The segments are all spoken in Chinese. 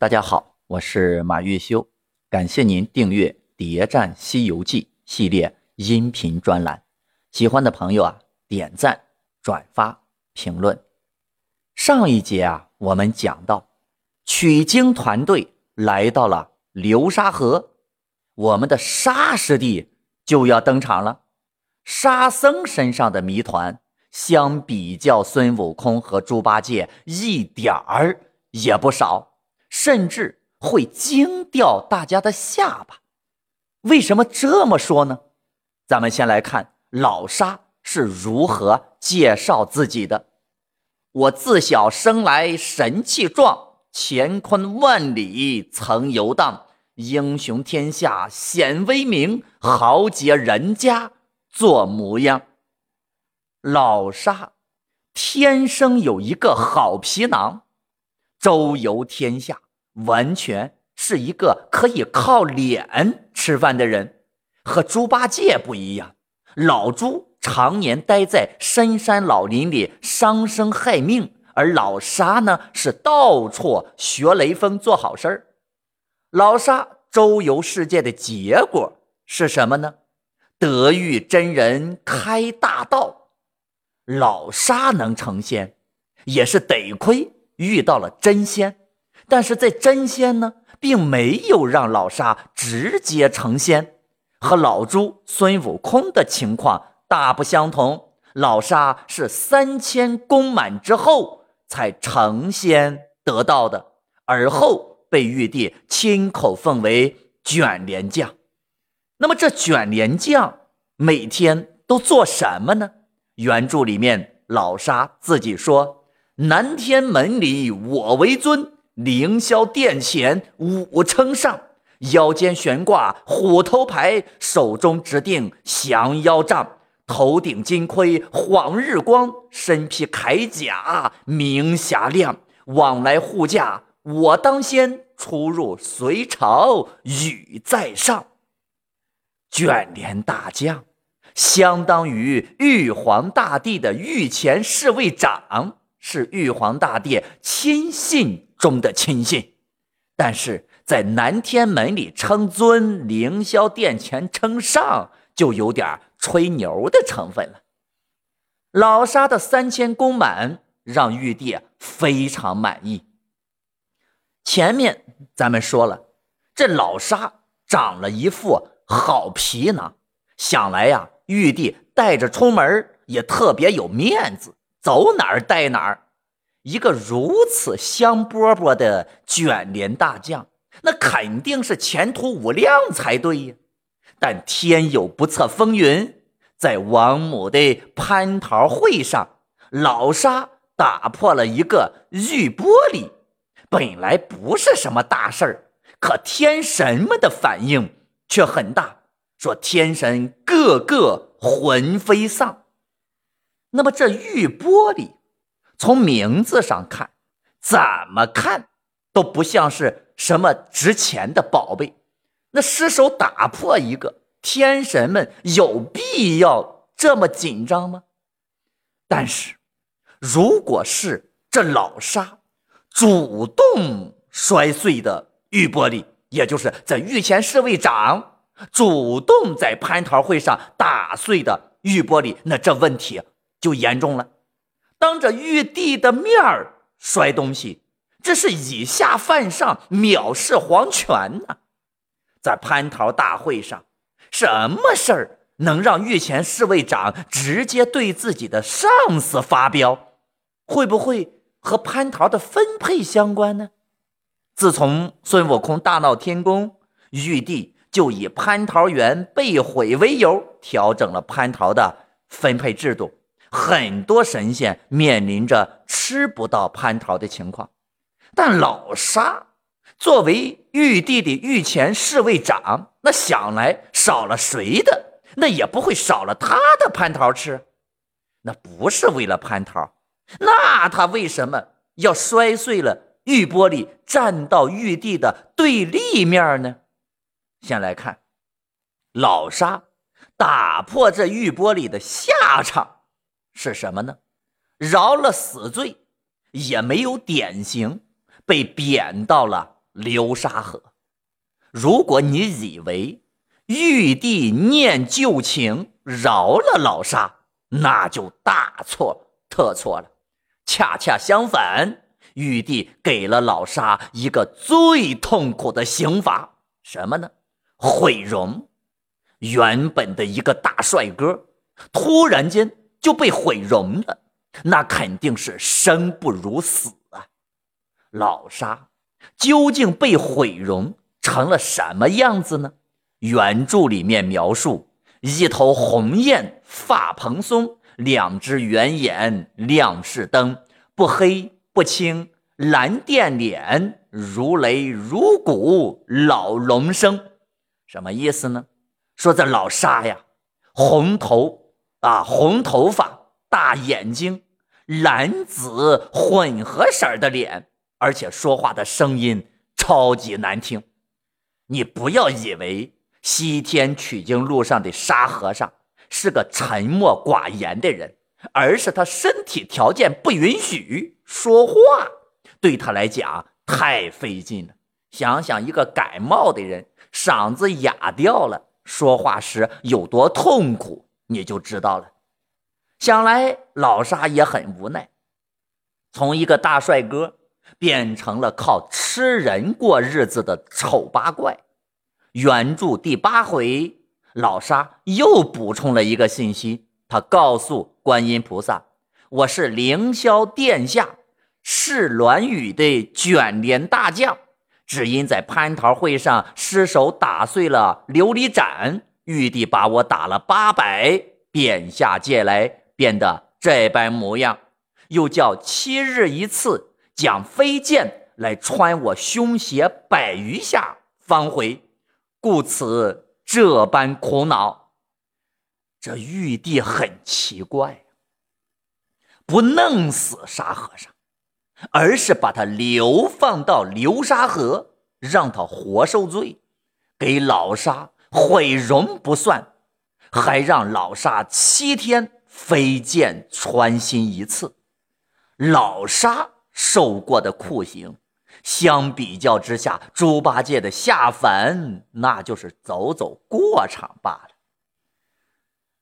大家好，我是马月修，感谢您订阅《谍战西游记》系列音频专栏。喜欢的朋友啊，点赞、转发、评论。上一节啊，我们讲到取经团队来到了流沙河，我们的沙师弟就要登场了。沙僧身上的谜团，相比较孙悟空和猪八戒，一点儿也不少。甚至会惊掉大家的下巴。为什么这么说呢？咱们先来看老沙是如何介绍自己的：“我自小生来神气壮，乾坤万里曾游荡，英雄天下显威名，豪杰人家做模样。”老沙天生有一个好皮囊。周游天下，完全是一个可以靠脸吃饭的人。和猪八戒不一样，老猪常年待在深山老林里伤生害命，而老沙呢是到处学雷锋做好事儿。老沙周游世界的结果是什么呢？得遇真人开大道。老沙能成仙，也是得亏。遇到了真仙，但是在真仙呢，并没有让老沙直接成仙，和老猪孙悟空的情况大不相同。老沙是三千功满之后才成仙得到的，而后被玉帝亲口奉为卷帘将。那么这卷帘将每天都做什么呢？原著里面老沙自己说。南天门里我为尊，凌霄殿前我称上。腰间悬挂虎头牌，手中执定降妖杖。头顶金盔晃日光，身披铠甲明霞亮。往来护驾我当先，出入隋朝宇在上。卷帘大将，相当于玉皇大帝的御前侍卫长。是玉皇大帝亲信中的亲信，但是在南天门里称尊，凌霄殿前称上，就有点吹牛的成分了。老沙的三千功满让玉帝非常满意。前面咱们说了，这老沙长了一副好皮囊，想来呀，玉帝带着出门也特别有面子。走哪儿带哪儿，一个如此香饽饽的卷帘大将，那肯定是前途无量才对呀。但天有不测风云，在王母的蟠桃会上，老沙打破了一个玉玻璃，本来不是什么大事儿，可天神们的反应却很大，说天神个个魂飞丧。那么这玉玻璃，从名字上看，怎么看都不像是什么值钱的宝贝。那失手打破一个，天神们有必要这么紧张吗？但是，如果是这老沙主动摔碎的玉玻璃，也就是在御前侍卫长主动在蟠桃会上打碎的玉玻璃，那这问题。就严重了，当着玉帝的面儿摔东西，这是以下犯上，藐视皇权呐！在蟠桃大会上，什么事儿能让御前侍卫长直接对自己的上司发飙？会不会和蟠桃的分配相关呢？自从孙悟空大闹天宫，玉帝就以蟠桃园被毁为由，调整了蟠桃的分配制度。很多神仙面临着吃不到蟠桃的情况，但老沙作为玉帝的御前侍卫长，那想来少了谁的，那也不会少了他的蟠桃吃。那不是为了蟠桃，那他为什么要摔碎了玉玻璃，站到玉帝的对立面呢？先来看老沙打破这玉玻璃的下场。是什么呢？饶了死罪，也没有典刑，被贬到了流沙河。如果你以为玉帝念旧情饶了老沙，那就大错特错了。恰恰相反，玉帝给了老沙一个最痛苦的刑罚，什么呢？毁容。原本的一个大帅哥，突然间就被毁容了，那肯定是生不如死啊！老沙究竟被毁容？成了什么样子呢？原著里面描述：一头红艳发蓬松，两只圆眼亮似灯，不黑不青蓝靛脸，如雷如鼓老龙生。什么意思呢？说这老沙呀，红头啊，红头发，大眼睛，蓝紫混合色的脸，而且说话的声音超级难听。你不要以为西天取经路上的沙和尚是个沉默寡言的人，而是他身体条件不允许说话，对他来讲太费劲了。想想一个感冒的人，嗓子哑掉了，说话时有多痛苦，你就知道了。想来老沙也很无奈，从一个大帅哥。变成了靠吃人过日子的丑八怪。原著第八回，老沙又补充了一个信息，他告诉观音菩萨：“我是凌霄殿下释鸾羽的卷帘大将，只因在蟠桃会上失手打碎了琉璃盏，玉帝把我打了八百，贬下界来，变得这般模样，又叫七日一次。”将飞剑来穿我胸胁百余下方回，故此这般苦恼。这玉帝很奇怪，不弄死沙和尚，而是把他流放到流沙河，让他活受罪，给老沙毁容不算，还让老沙七天飞剑穿心一次。老沙。受过的酷刑，相比较之下，猪八戒的下凡那就是走走过场罢了。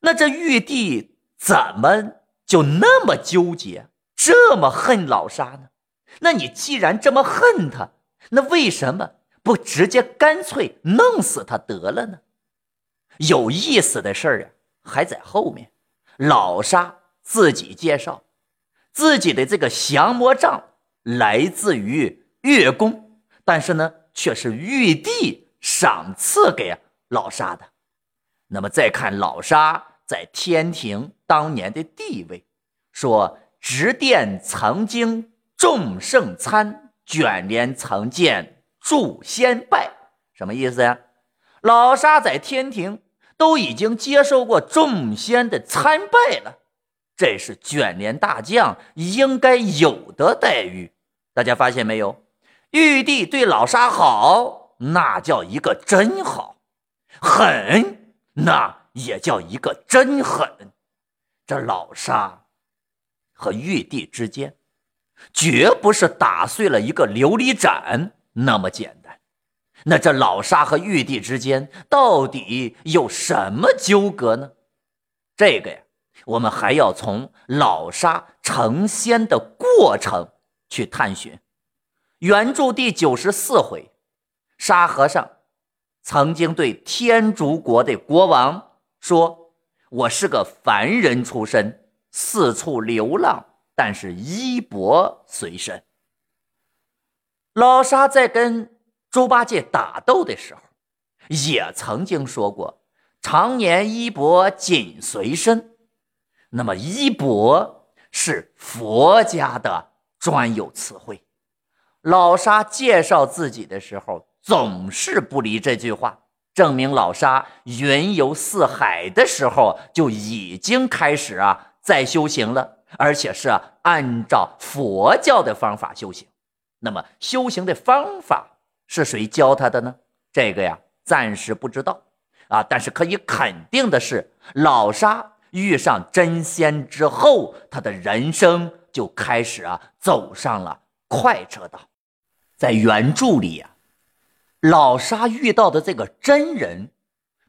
那这玉帝怎么就那么纠结，这么恨老沙呢？那你既然这么恨他，那为什么不直接干脆弄死他得了呢？有意思的事儿啊，还在后面。老沙自己介绍。自己的这个降魔杖来自于月宫，但是呢，却是玉帝赏赐给老沙的。那么再看老沙在天庭当年的地位，说执殿曾经众圣参，卷帘曾见祝仙拜，什么意思呀？老沙在天庭都已经接受过众仙的参拜了。这是卷帘大将应该有的待遇，大家发现没有？玉帝对老沙好，那叫一个真好；狠，那也叫一个真狠。这老沙和玉帝之间，绝不是打碎了一个琉璃盏那么简单。那这老沙和玉帝之间到底有什么纠葛呢？这个呀。我们还要从老沙成仙的过程去探寻。原著第九十四回，沙和尚曾经对天竺国的国王说：“我是个凡人出身，四处流浪，但是衣钵随身。”老沙在跟猪八戒打斗的时候，也曾经说过：“常年衣钵紧随身。”那么衣钵是佛家的专有词汇。老沙介绍自己的时候总是不离这句话，证明老沙云游四海的时候就已经开始啊在修行了，而且是按照佛教的方法修行。那么修行的方法是谁教他的呢？这个呀暂时不知道啊，但是可以肯定的是老沙。遇上真仙之后，他的人生就开始啊走上了快车道。在原著里呀，老沙遇到的这个真人，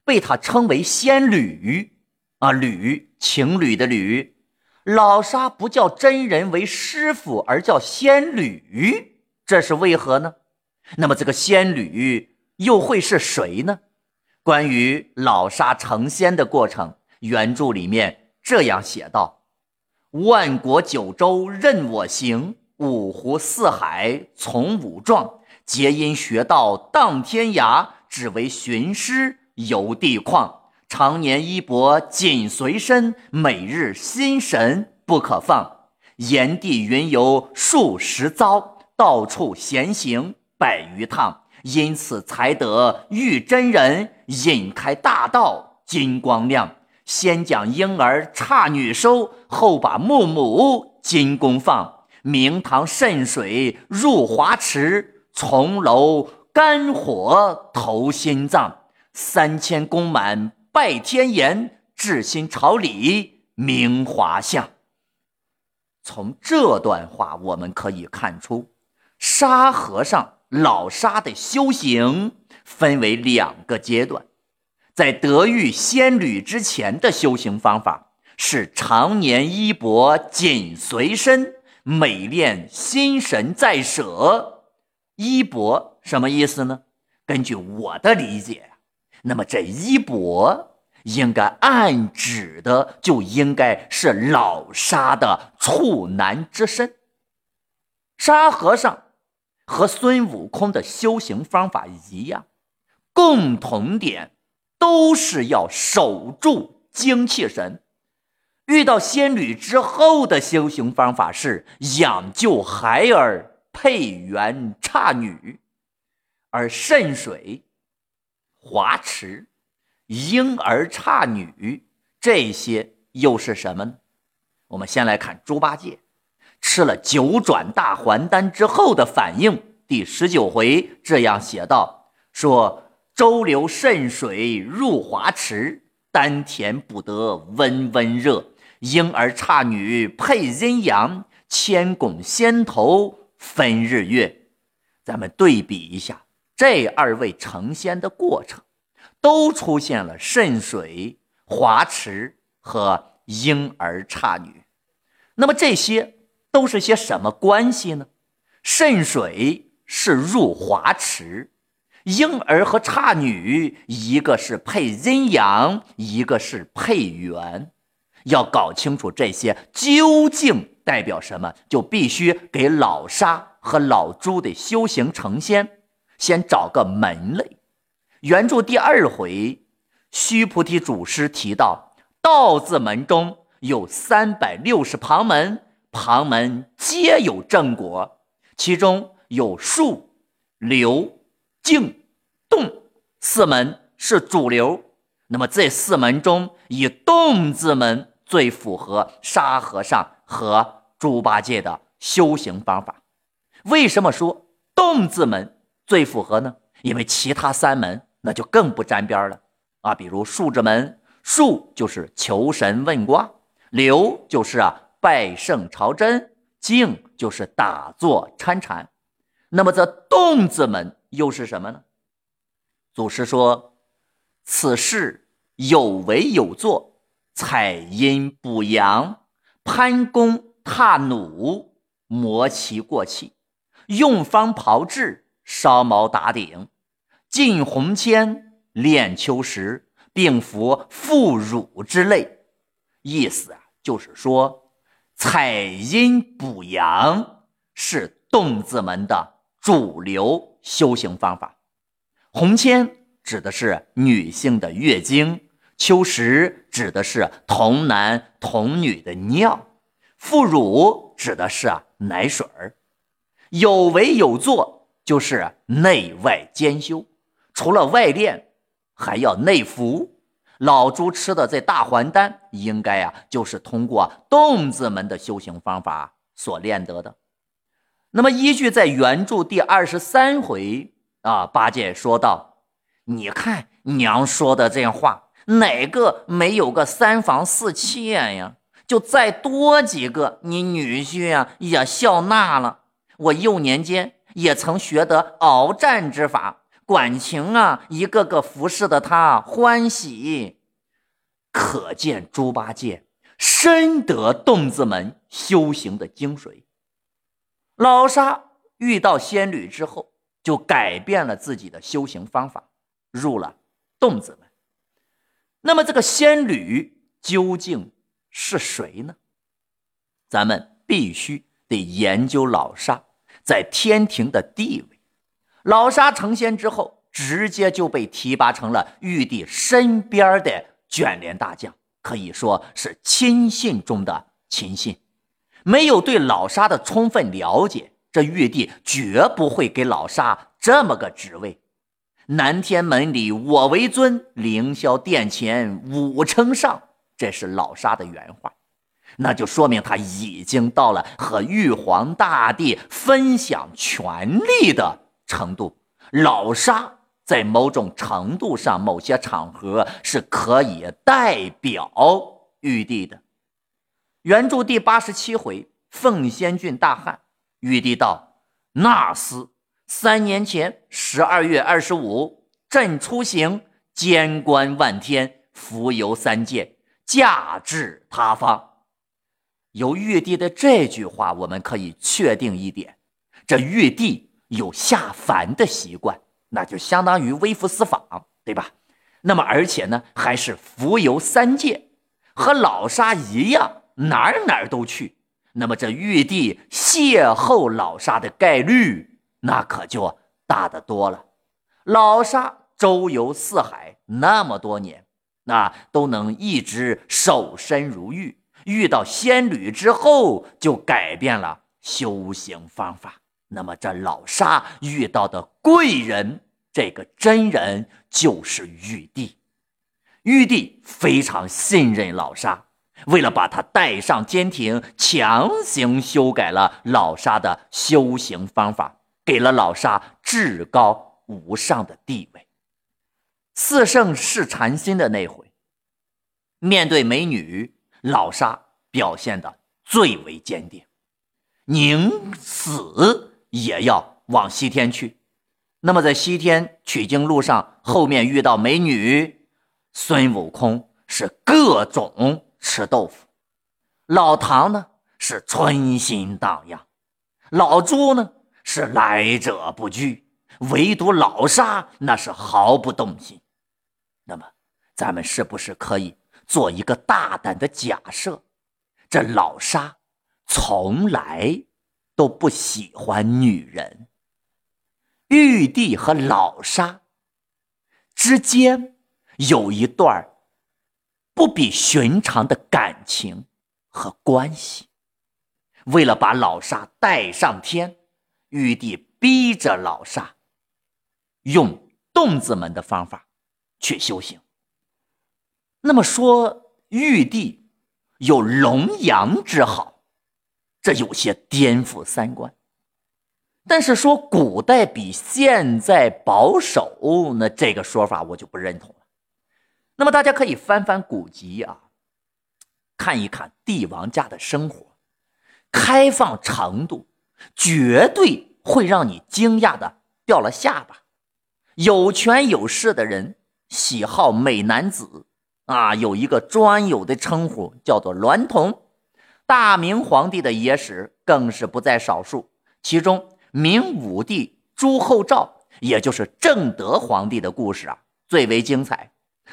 被他称为仙侣啊，侣情侣的侣。老沙不叫真人为师傅，而叫仙侣，这是为何呢？那么这个仙女又会是谁呢？关于老沙成仙的过程，原著里面这样写道：“万国九州任我行，五湖四海从吾壮。皆因学道荡天涯，只为寻师游地旷。常年衣帛紧随身，每日心神不可放。炎帝云游数十遭，到处闲行百余趟。”因此才得遇真人，引开大道金光亮。先将婴儿差女收，后把木母金宫放。明堂渗水入华池，重楼肝火投心脏。三千宫满拜天颜，至心朝礼明华相。从这段话我们可以看出，沙和尚。老沙的修行分为两个阶段，在得遇仙侣之前的修行方法是常年衣钵紧随身，每练心神在舍。衣钵什么意思呢？根据我的理解，那么这衣钵应该暗指的就应该是老沙的处男之身。沙和尚。和孙悟空的修行方法一样，共同点都是要守住精气神。遇到仙女之后的修行方法是养就孩儿配元差女，而渗水、华池、婴儿差女这些又是什么呢？我们先来看猪八戒。吃了九转大还丹之后的反应，第十九回这样写道：“说周流渗水入华池，丹田不得温温热。婴儿差女配阴阳，千拱仙头分日月。”咱们对比一下这二位成仙的过程，都出现了渗水、华池和婴儿差女。那么这些。都是些什么关系呢？渗水是入华池，婴儿和差女一个是配阴阳，一个是配元。要搞清楚这些究竟代表什么，就必须给老沙和老朱的修行成仙先找个门类。原著第二回，须菩提祖师提到，道字门中有三百六十旁门。旁门皆有正果，其中有数、流、静、动四门是主流。那么这四门中，以动字门最符合沙和尚和猪八戒的修行方法。为什么说动字门最符合呢？因为其他三门那就更不沾边了啊！比如竖字门，竖就是求神问卦，流就是啊。拜圣朝真，静就是打坐参禅。那么这动字门又是什么呢？祖师说：“此事有为有作，采阴补阳，攀弓踏弩，磨其过气，用方炮制，烧毛打顶，进红铅，炼秋石，并服副乳之类。”意思啊，就是说。采阴补阳是动字门的主流修行方法。红铅指的是女性的月经，秋实指的是童男童女的尿，副乳指的是啊奶水儿。有为有作就是内外兼修，除了外练，还要内服。老朱吃的这大还丹，应该呀，就是通过洞子门的修行方法所练得的。那么，依据在原著第二十三回啊，八戒说道：“你看娘说的这话，哪个没有个三房四妾呀？就再多几个，你女婿啊也笑纳了。我幼年间也曾学得鏖战之法。”管情啊，一个个服侍的他欢喜。可见猪八戒深得洞子门修行的精髓。老沙遇到仙女之后，就改变了自己的修行方法，入了洞子门。那么这个仙女究竟是谁呢？咱们必须得研究老沙在天庭的地位。老沙成仙之后，直接就被提拔成了玉帝身边的。卷帘大将可以说是亲信中的亲信，没有对老沙的充分了解，这玉帝绝不会给老沙这么个职位。南天门里我为尊，凌霄殿前武称上，这是老沙的原话，那就说明他已经到了和玉皇大帝分享权力的程度。老沙。在某种程度上，某些场合是可以代表玉帝的。原著第八十七回，凤仙郡大旱，玉帝道：“那厮三年前十二月二十五，朕出行，监官万天，浮游三界，驾至他方。”由玉帝的这句话，我们可以确定一点：这玉帝有下凡的习惯。那就相当于微服私访，对吧？那么，而且呢，还是浮游三界，和老沙一样，哪儿哪儿都去。那么，这玉帝邂逅老沙的概率，那可就大得多了。老沙周游四海那么多年，那都能一直守身如玉。遇到仙侣之后，就改变了修行方法。那么，这老沙遇到的贵人。这个真人就是玉帝，玉帝非常信任老沙，为了把他带上天庭，强行修改了老沙的修行方法，给了老沙至高无上的地位。四圣试禅心的那回，面对美女，老沙表现的最为坚定，宁死也要往西天去。那么，在西天取经路上，后面遇到美女，孙悟空是各种吃豆腐，老唐呢是春心荡漾，老朱呢是来者不拒，唯独老沙那是毫不动心。那么，咱们是不是可以做一个大胆的假设？这老沙从来都不喜欢女人。玉帝和老沙之间有一段不比寻常的感情和关系。为了把老沙带上天，玉帝逼着老沙用洞子门的方法去修行。那么说，玉帝有龙阳之好，这有些颠覆三观。但是说古代比现在保守，那这个说法我就不认同了。那么大家可以翻翻古籍啊，看一看帝王家的生活，开放程度绝对会让你惊讶的掉了下巴。有权有势的人喜好美男子啊，有一个专有的称呼叫做娈童。大明皇帝的野史更是不在少数，其中。明武帝朱厚照，也就是正德皇帝的故事啊，最为精彩。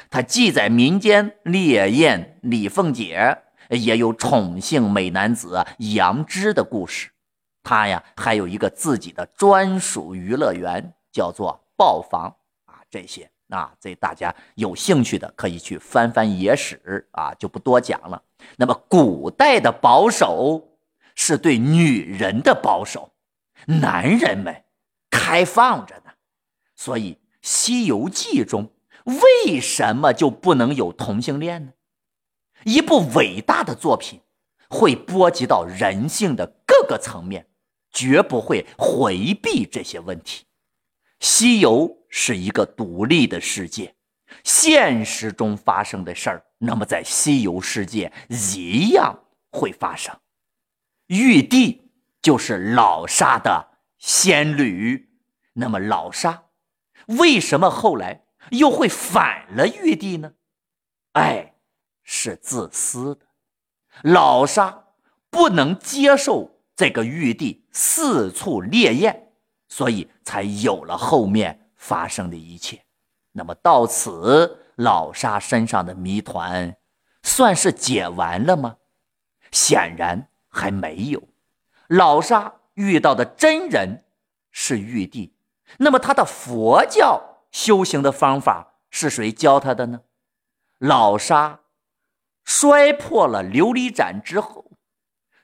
他记载民间烈焰李凤姐，也有宠幸美男子杨枝的故事。他呀，还有一个自己的专属娱乐园，叫做豹房啊。这些啊，这大家有兴趣的可以去翻翻野史啊，就不多讲了。那么，古代的保守是对女人的保守。男人们开放着呢，所以《西游记》中为什么就不能有同性恋呢？一部伟大的作品会波及到人性的各个层面，绝不会回避这些问题。西游是一个独立的世界，现实中发生的事儿，那么在西游世界一样会发生。玉帝。就是老沙的仙侣，那么老沙为什么后来又会反了玉帝呢？哎，是自私的。老沙不能接受这个玉帝四处猎艳，所以才有了后面发生的一切。那么到此，老沙身上的谜团算是解完了吗？显然还没有。老沙遇到的真人是玉帝，那么他的佛教修行的方法是谁教他的呢？老沙。摔破了琉璃盏之后，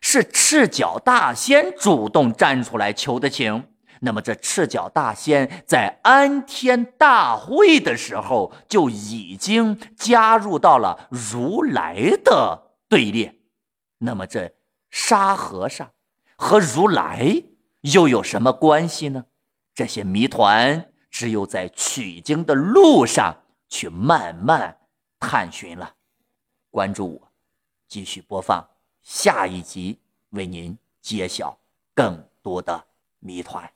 是赤脚大仙主动站出来求的情。那么，这赤脚大仙在安天大会的时候就已经加入到了如来的队列。那么，这沙和尚和如来又有什么关系呢？这些谜团只有在取经的路上去慢慢探寻了。关注我，继续播放下一集，为您揭晓更多的谜团。